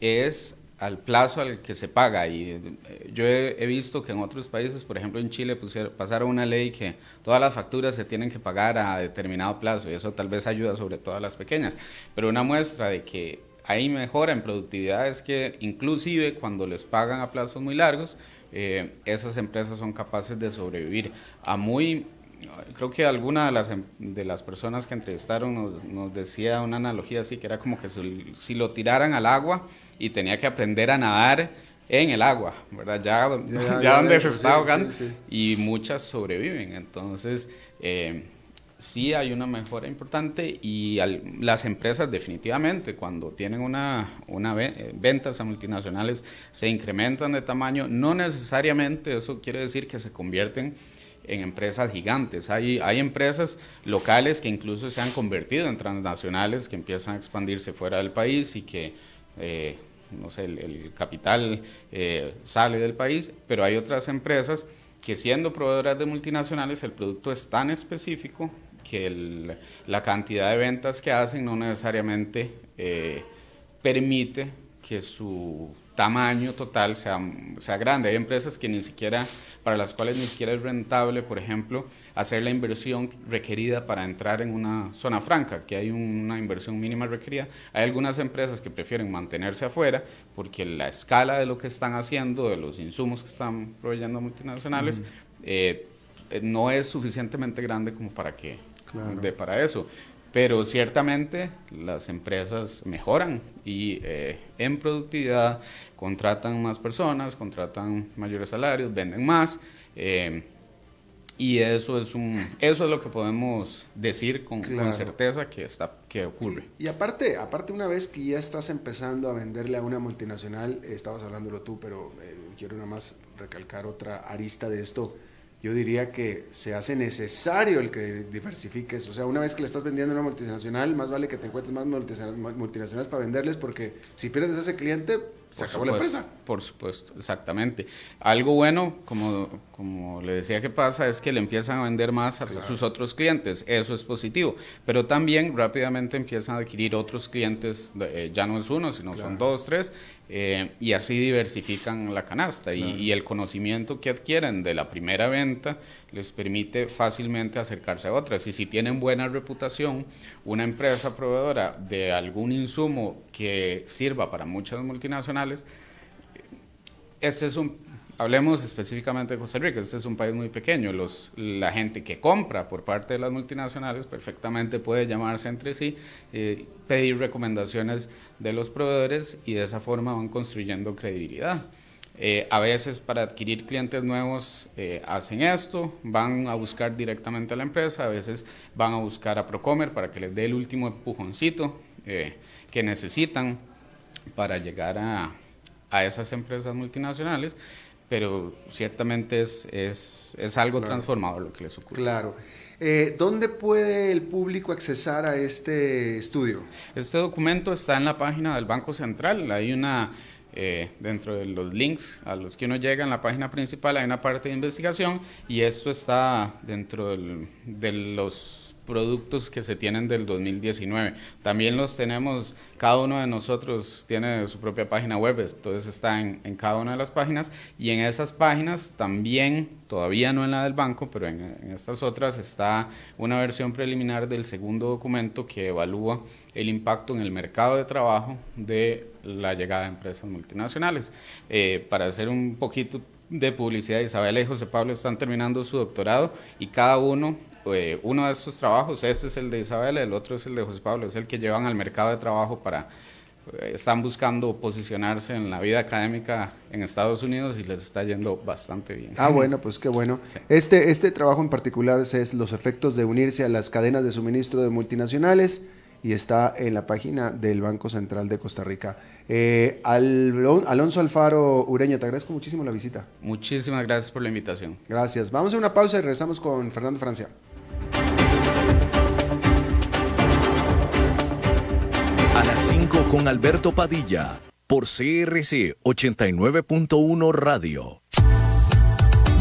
es al plazo al que se paga. Y eh, yo he, visto que en otros países, por ejemplo en Chile, pusieron, pasaron una ley que todas las facturas se tienen que pagar a determinado plazo y eso tal vez ayuda sobre todo a las pequeñas. Pero una muestra de que hay mejora en productividad es que inclusive cuando les pagan a plazos muy largos, eh, esas empresas son capaces de sobrevivir a muy creo que alguna de las, em, de las personas que entrevistaron nos, nos, decía una analogía así, que era como que si, lo tiraran al agua y tenía que aprender a nadar en el agua, ¿verdad? Ya, ya, donde se está ahogando y muchas sobreviven. Entonces, eh, sí hay una mejora importante y las empresas definitivamente cuando tienen una, una eh, ventas a multinacionales se incrementan de tamaño, no necesariamente eso quiere decir que se convierten en empresas gigantes. Hay, hay empresas locales que incluso se han convertido en transnacionales, que empiezan a expandirse fuera del país y que, eh, no sé, el, capital eh, sale del país, pero hay otras empresas que siendo proveedoras de multinacionales, el producto es tan específico que la cantidad de ventas que hacen no necesariamente eh, permite que su tamaño total sea, sea grande. Hay empresas que ni siquiera, para las cuales ni siquiera es rentable, por ejemplo, hacer la inversión requerida para entrar en una zona franca, que hay una inversión mínima requerida. Hay algunas empresas que prefieren mantenerse afuera porque la escala de lo que están haciendo, de los insumos que están proveyendo multinacionales, eh, no es suficientemente grande como para que de para eso. Pero ciertamente las empresas mejoran y eh, en productividad contratan más personas, contratan mayores salarios, venden más. Eh, y eso es un eso es lo que podemos decir con, certeza que está que ocurre.
Y, aparte, aparte una vez que ya estás empezando a venderle a una multinacional, estabas hablándolo tú, pero eh, quiero nada más recalcar otra arista de esto yo diría que se hace necesario el que diversifiques. O sea, una vez que le estás vendiendo a una multinacional, más vale que te encuentres más multinacionales para venderles, porque si pierdes ese cliente, se acabó la empresa.
Por supuesto, exactamente. Algo bueno, como, como le decía que pasa, es que le empiezan a vender más a sus otros clientes. Eso es positivo. Pero también rápidamente empiezan a adquirir otros clientes, eh, ya no es uno, sino son dos, tres, eh, y así diversifican la canasta y, el conocimiento que adquieren de la primera venta les permite fácilmente acercarse a otras. Y si tienen buena reputación, una empresa proveedora de algún insumo que sirva para muchas multinacionales, este es un hablemos específicamente de Costa Rica, este es un país muy pequeño, los, la gente que compra por parte de las multinacionales perfectamente puede llamarse entre sí, eh, pedir recomendaciones de los proveedores y de esa forma van construyendo credibilidad. Eh, a veces para adquirir clientes nuevos eh, hacen esto, van a buscar directamente a la empresa, a veces van a buscar a Procomer para que les dé el último empujoncito que necesitan para llegar a, a esas empresas multinacionales pero ciertamente es, es, es algo transformador lo que les ocurre.
Claro. Eh, ¿Dónde puede el público accesar a este estudio?
Este documento está en la página del Banco Central. Hay una, eh, dentro de los links a los que uno llega en la página principal, hay una parte de investigación y esto está dentro del, de los productos que se tienen del 2019. También los tenemos, cada uno de nosotros tiene su propia página web, entonces está en, cada una de las páginas y en esas páginas también, todavía no en la del banco, pero en, estas otras está una versión preliminar del segundo documento que evalúa el impacto en el mercado de trabajo de la llegada de empresas multinacionales. Eh, para hacer un poquito de publicidad, Isabel y José Pablo están terminando su doctorado y cada uno eh, uno de estos trabajos, este es el de Isabel, el otro es el de José Pablo, es el que llevan al mercado de trabajo para, eh, están buscando posicionarse en la vida académica en Estados Unidos y les está yendo bastante bien.
Ah, bueno, pues qué bueno. Este, este trabajo en particular es los efectos de unirse a las cadenas de suministro de multinacionales y está en la página del Banco Central de Costa Rica. Eh, Alonso Alfaro Ureña, te agradezco muchísimo la visita.
Muchísimas gracias por la invitación.
Gracias. Vamos a una pausa y regresamos con Fernando Francia.
A las 5 con Alberto Padilla, por CRC 89.1 Radio.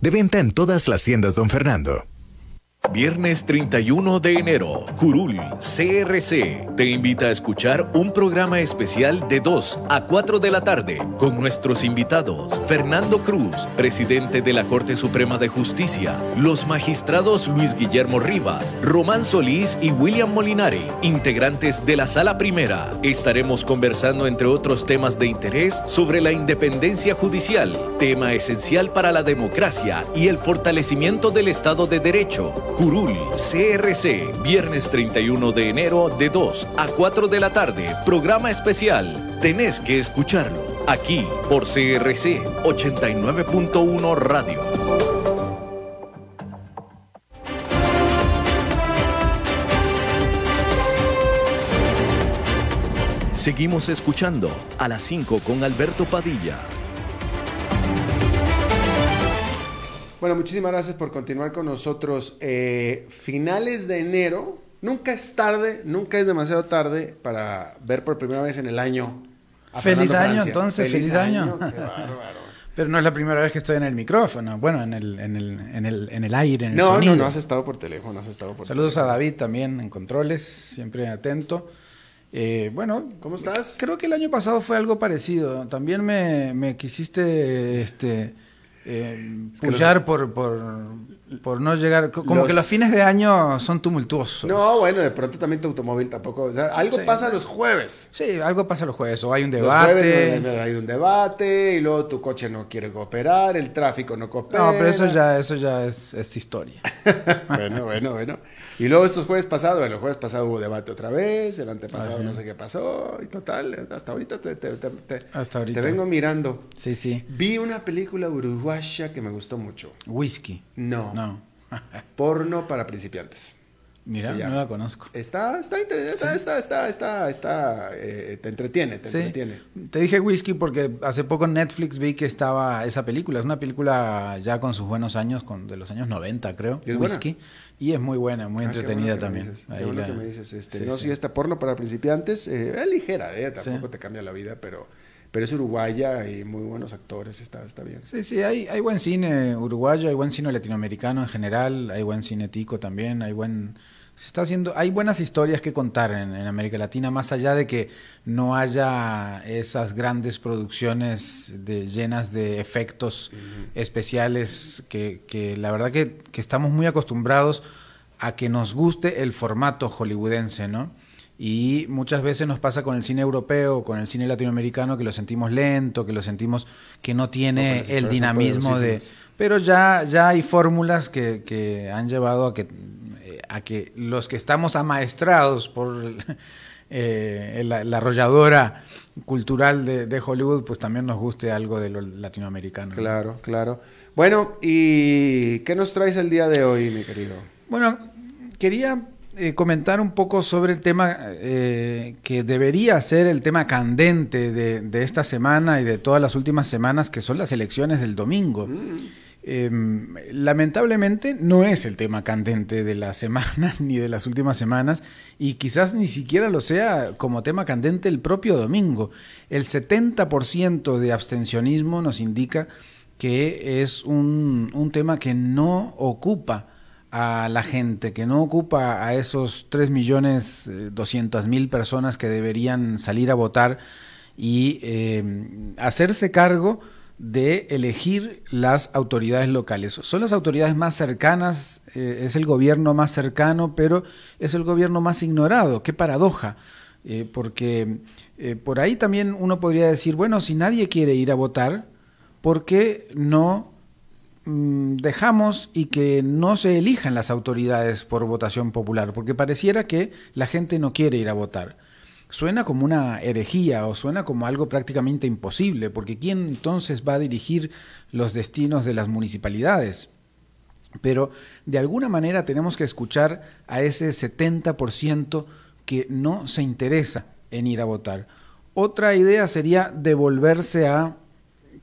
De venta en todas las tiendas, don Fernando. Viernes 31 de enero, Curul CRC te invita a escuchar un programa especial de 2 a 4 de la tarde con nuestros invitados Fernando Cruz, presidente de la Corte Suprema de Justicia, los magistrados Luis Guillermo Rivas, Román Solís y William Molinari, integrantes de la Sala Primera. Estaremos conversando entre otros temas de interés sobre la independencia judicial, tema esencial para la democracia y el fortalecimiento del Estado de Derecho Curul, CRC, viernes 31 de enero de 2 a 4 de la tarde, programa especial. Tenés que escucharlo, aquí por CRC 89.1 Radio. Seguimos escuchando a las 5 con Alberto Padilla.
Bueno, muchísimas gracias por continuar con nosotros. Eh, finales de enero, nunca es tarde, nunca es demasiado tarde para ver por primera vez en el año.
a feliz año, entonces, feliz, año. Qué bárbaro. Pero no es la primera vez que estoy en el micrófono, bueno, en el, en el, en el, en el aire, en el
no,
sonido.
No, no, has estado por teléfono, has estado por
Saludos a David también en controles, siempre atento. Eh, bueno,
¿cómo estás?
Creo que el año pasado fue algo parecido. También me, me quisiste este, eh, pullar por, por, por no llegar. Como que los fines de año son tumultuosos.
No, bueno, de pronto también tu automóvil tampoco. algo pasa los jueves.
Sí, algo pasa los jueves. O hay un debate. Los jueves
hay un debate y luego tu coche no quiere cooperar, el tráfico no coopera. No,
pero eso ya, eso ya es, es historia.
bueno, bueno, bueno. Y luego estos jueves pasados, bueno, el jueves pasado hubo debate otra vez, el antepasado ah, no sé qué pasó, y total, hasta ahorita te, te, te, hasta ahorita. te vengo mirando.
Sí, sí.
Vi una película uruguaya que me gustó mucho.
Whisky.
No. No. Porno para principiantes.
Mira, no la conozco.
Está, está, está, está, está, está, está eh, te entretiene, te entretiene.
Te dije whisky porque hace poco en Netflix vi que estaba esa película. Es una película ya con sus buenos años, con, de los años 90, creo. ¿Y whisky. Y es muy buena, muy ah, entretenida también.
Qué bueno que me dices. Este, no, sí, esta porno para principiantes, eh, es ligera, eh, tampoco te cambia la vida, pero pero es uruguaya y muy buenos actores, está, está bien.
Sí, sí, hay, hay buen cine uruguayo, hay buen cine latinoamericano en general, hay buen cine tico también, hay buen... Se está haciendo, hay buenas historias que contar en, América Latina, más allá de que no haya esas grandes producciones de, llenas de efectos especiales, que, que, la verdad que, que estamos muy acostumbrados a que nos guste el formato hollywoodense, ¿no? Y muchas veces nos pasa con el cine europeo, con el cine latinoamericano, que lo sentimos lento, que lo sentimos que no tiene el dinamismo de... Pero ya, ya hay fórmulas que, que han llevado a que, eh, a que los que estamos amaestrados por eh, la, arrolladora cultural de, de, Hollywood, pues también nos guste algo de lo latinoamericano.
Claro, claro. Bueno, ¿y qué nos traes el día de hoy, mi querido?
Bueno, quería eh, comentar un poco sobre el tema eh, que debería ser el tema candente de, esta semana y de todas las últimas semanas, que son las elecciones del domingo. Mm. Em, lamentablemente no es el tema candente de la semana ni de las últimas semanas y quizás ni siquiera lo sea como tema candente el propio domingo. El 70% de abstencionismo nos indica que es un, un tema que no ocupa a la gente, que no ocupa a esos 3.200.000 eh, personas que deberían salir a votar y eh, hacerse cargo de elegir las autoridades locales. Son las autoridades más cercanas, eh, es el gobierno más cercano, pero es el gobierno más ignorado. Qué paradoja, porque por ahí también uno podría decir, bueno, si nadie quiere ir a votar, ¿por qué no dejamos y que no se elijan las autoridades por votación popular, porque pareciera que la gente no quiere ir a votar. Suena como una herejía o suena como algo prácticamente imposible, porque ¿quién entonces va a dirigir los destinos de las municipalidades? Pero de alguna manera tenemos que escuchar a ese 70% que no se interesa en ir a votar. Otra idea sería devolverse a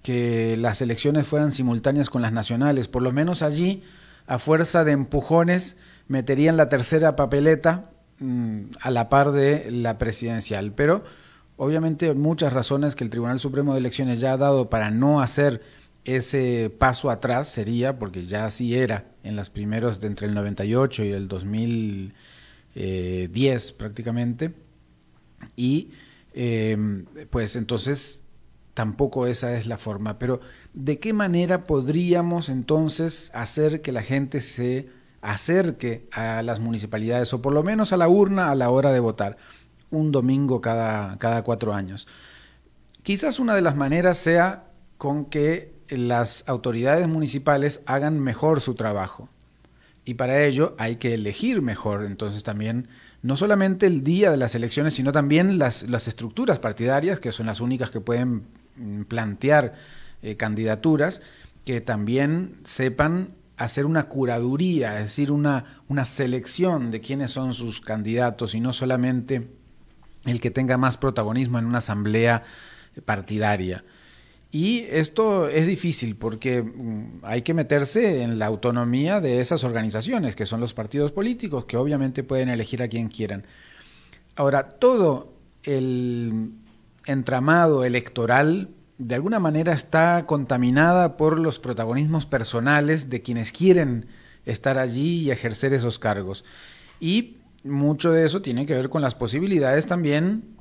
que las elecciones fueran simultáneas con las nacionales. Por lo menos allí, a fuerza de empujones, meterían la tercera papeleta mm, a la par de la presidencial. Pero obviamente muchas razones que el Tribunal Supremo de Elecciones ya ha dado para no hacer ese paso atrás sería, porque ya así era en las primeros de entre el 98 y el 2010 prácticamente, y eh, pues entonces tampoco esa es la forma. Pero ¿de qué manera podríamos entonces hacer que la gente se acerque a las municipalidades o por lo menos a la urna a la hora de votar? Un domingo cada, cada cuatro años. Quizás una de las maneras sea con que las autoridades municipales hagan mejor su trabajo. Y para ello hay que elegir mejor entonces también no solamente el día de las elecciones, sino también las, las estructuras partidarias, que son las únicas que pueden plantear eh, candidaturas que también sepan hacer una curaduría, es decir, una, una selección de quiénes son sus candidatos y no solamente el que tenga más protagonismo en una asamblea partidaria. Y esto es difícil porque mm, hay que meterse en la autonomía de esas organizaciones, que son los partidos políticos, que obviamente pueden elegir a quien quieran. Ahora, todo el entramado electoral de alguna manera está contaminada por los protagonismos personales de quienes quieren estar allí y ejercer esos cargos. Y mucho de eso tiene que ver con las posibilidades también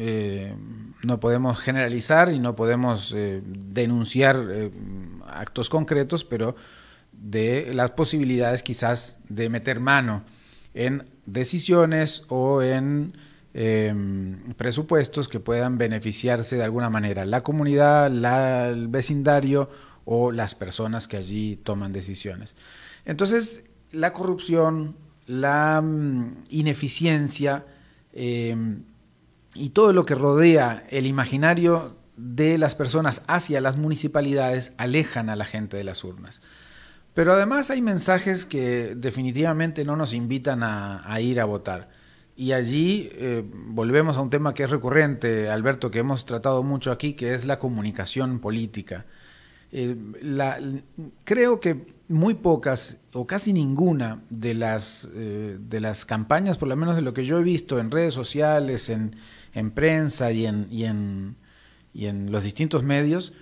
eh, no podemos generalizar y no podemos eh, denunciar eh, actos concretos, pero de las posibilidades quizás de meter mano en decisiones o en presupuestos que puedan beneficiarse de alguna manera la comunidad, el vecindario o las personas que allí toman decisiones. Entonces, la corrupción, la mm, ineficiencia, y todo lo que rodea el imaginario de las personas hacia las municipalidades alejan a la gente de las urnas. Pero además hay mensajes que definitivamente no nos invitan a, ir a votar. Y allí eh, volvemos a un tema que es recurrente, Alberto, que hemos tratado mucho aquí, que es la comunicación política. Eh, creo que muy pocas o casi ninguna de las, eh, de las campañas, por lo menos de lo que yo he visto en redes sociales, en, en prensa y en, y en, y en los distintos medios,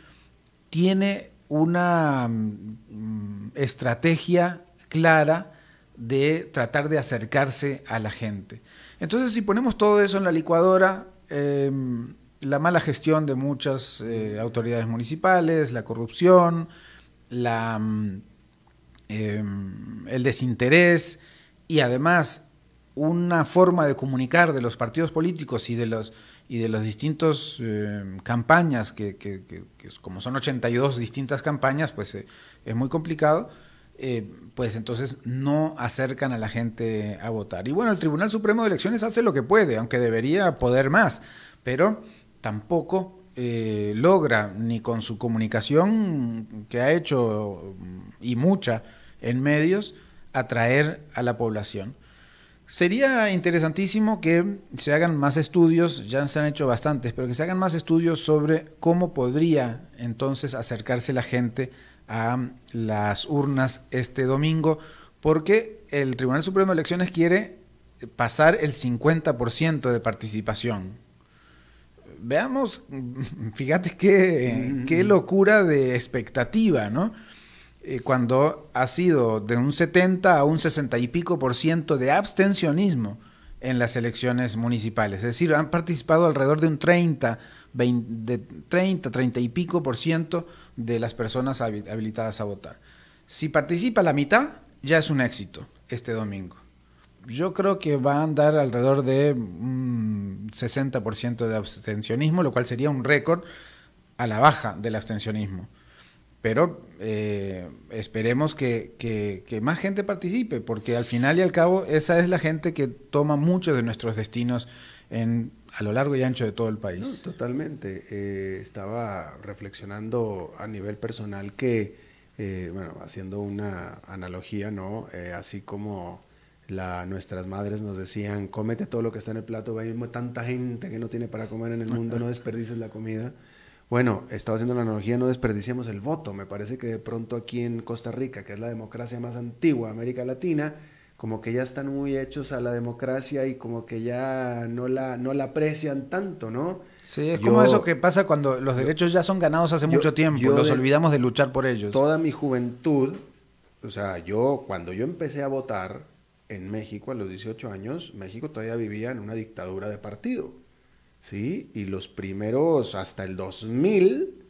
tiene una mm, estrategia clara de tratar de acercarse a la gente. Entonces, si ponemos todo eso en la licuadora, em, la mala gestión de muchas eh, autoridades municipales, la corrupción, mm, em, el desinterés y además una forma de comunicar de los partidos políticos y de los y de las distintas eh, campañas, que, que, como son 82 distintas campañas, pues eh, es muy complicado, eh, pues entonces no acercan a la gente a votar. Y bueno, el Tribunal Supremo de Elecciones hace lo que puede, aunque debería poder más, pero tampoco logra, ni con su comunicación que ha hecho y mucha en medios, atraer a la población. Sería interesantísimo que se hagan más estudios, ya se han hecho bastantes, pero que se hagan más estudios sobre cómo podría entonces acercarse la gente a las urnas este domingo, porque el Tribunal Supremo de Elecciones quiere pasar el 50% de participación. Veamos, fíjate qué, qué locura de expectativa, ¿no? Eh, cuando ha sido de un 70 a un 60 y pico por ciento de abstencionismo en las elecciones municipales. Es decir, han participado alrededor de un 30, 20, 30, 30 y pico por ciento de las personas habilitadas a votar. Si participa la mitad, ya es un éxito este domingo. Yo creo que va a andar alrededor de un 60% de abstencionismo, lo cual sería un récord a la baja del abstencionismo pero eh, esperemos que, más gente participe, porque al final y al cabo esa es la gente que toma muchos de nuestros destinos en, a lo largo y ancho de todo el país.
totalmente. Eh, estaba reflexionando a nivel personal que, eh, bueno, haciendo una analogía, ¿no? así como la, nuestras madres nos decían, cómete todo lo que está en el plato, hay tanta gente que no tiene para comer en el mundo, no desperdices la comida. Bueno, estaba haciendo la analogía, no desperdiciemos el voto. Me parece que de pronto aquí en Costa Rica, que es la democracia más antigua de América Latina, como que ya están muy hechos a la democracia y como que ya no la, no la aprecian tanto, ¿no?
Sí, es como eso que pasa cuando los derechos ya son ganados hace mucho tiempo, nos olvidamos de luchar por ellos.
Toda mi juventud, o sea, yo cuando yo empecé a votar en México a los 18 años, México todavía vivía en una dictadura de partido. ¿sí? Y los primeros, hasta el 2000,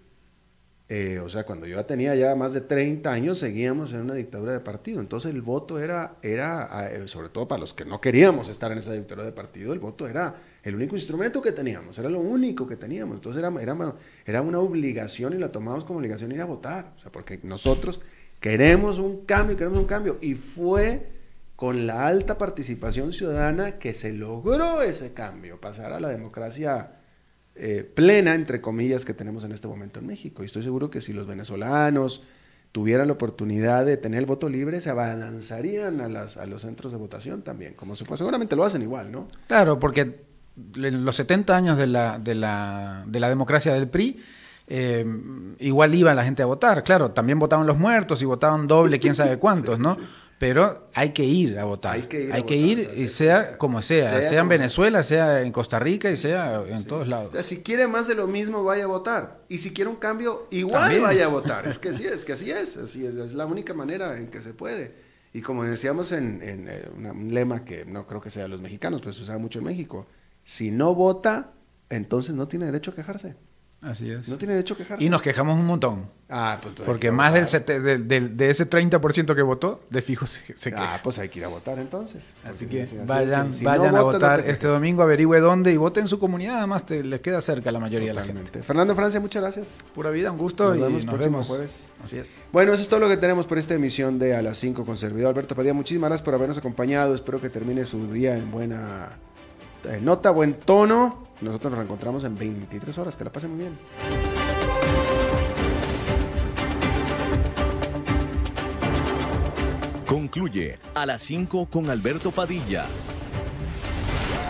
eh, o sea, cuando yo tenía ya más de 30 años, seguíamos en una dictadura de partido. Entonces el voto era, era eh, sobre todo para los que no queríamos estar en esa dictadura de partido, el voto era el único instrumento que teníamos, era lo único que teníamos. Entonces era, era, era una obligación y la tomamos como obligación ir a votar. O sea, porque nosotros queremos un cambio, queremos un cambio. Y fue con la alta participación ciudadana que se logró ese cambio, pasar a la democracia eh, plena, entre comillas, que tenemos en este momento en México. Y estoy seguro que si los venezolanos tuvieran la oportunidad de tener el voto libre, se abalanzarían a, las, a los centros de votación también, como se, seguramente lo hacen igual, ¿no?
Claro, porque en los 70 años de la, de la, de la democracia del PRI, eh, igual iba la gente a votar. Claro, también votaban los muertos y votaban doble, quién sabe cuántos, ¿no? Pero hay que ir a votar. Hay que ir, hay que ir y sea, como sea, sea, en Venezuela, sea en Costa Rica y sea en todos lados.
si quiere más de lo mismo, vaya a votar. Y si quiere un cambio, igual vaya a votar. Es que sí, es que así es, así es, es la única manera en que se puede. Y como decíamos en, eh, un lema que no creo que sea de los mexicanos, pues se usa mucho en México, si no vota, entonces no tiene derecho a quejarse.
Así es.
No tiene derecho a quejarse.
Y nos quejamos un montón.
Ah, pues
Porque más del de, de, ese 30% que votó, de fijo se, se queja.
Ah, pues hay que ir a votar entonces.
Así que vayan, vayan a votar este domingo, averigüe dónde y vote en su comunidad. Además, te, les queda cerca la mayoría de la gente.
Fernando Francia, muchas gracias.
Pura vida, un gusto nos y vemos
nos vemos jueves.
Así es.
Bueno, eso es todo lo que tenemos por esta emisión de A las 5 con servidor Alberto Padilla. Muchísimas gracias por habernos acompañado. Espero que termine su día en buena nota, buen tono. Nosotros nos reencontramos en 23 horas. Que la pasen muy bien.
Concluye a las 5 con Alberto Padilla.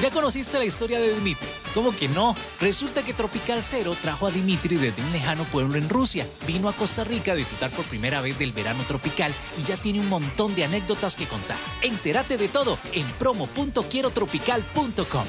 ¿Ya conociste la historia de Dimitri? ¿Cómo que no? Resulta que Tropical Cero trajo a Dimitri desde un lejano pueblo en Rusia. Vino a Costa Rica a disfrutar por primera vez del verano tropical y ya tiene un montón de anécdotas que contar. Entérate de todo en promo.quierotropical.com.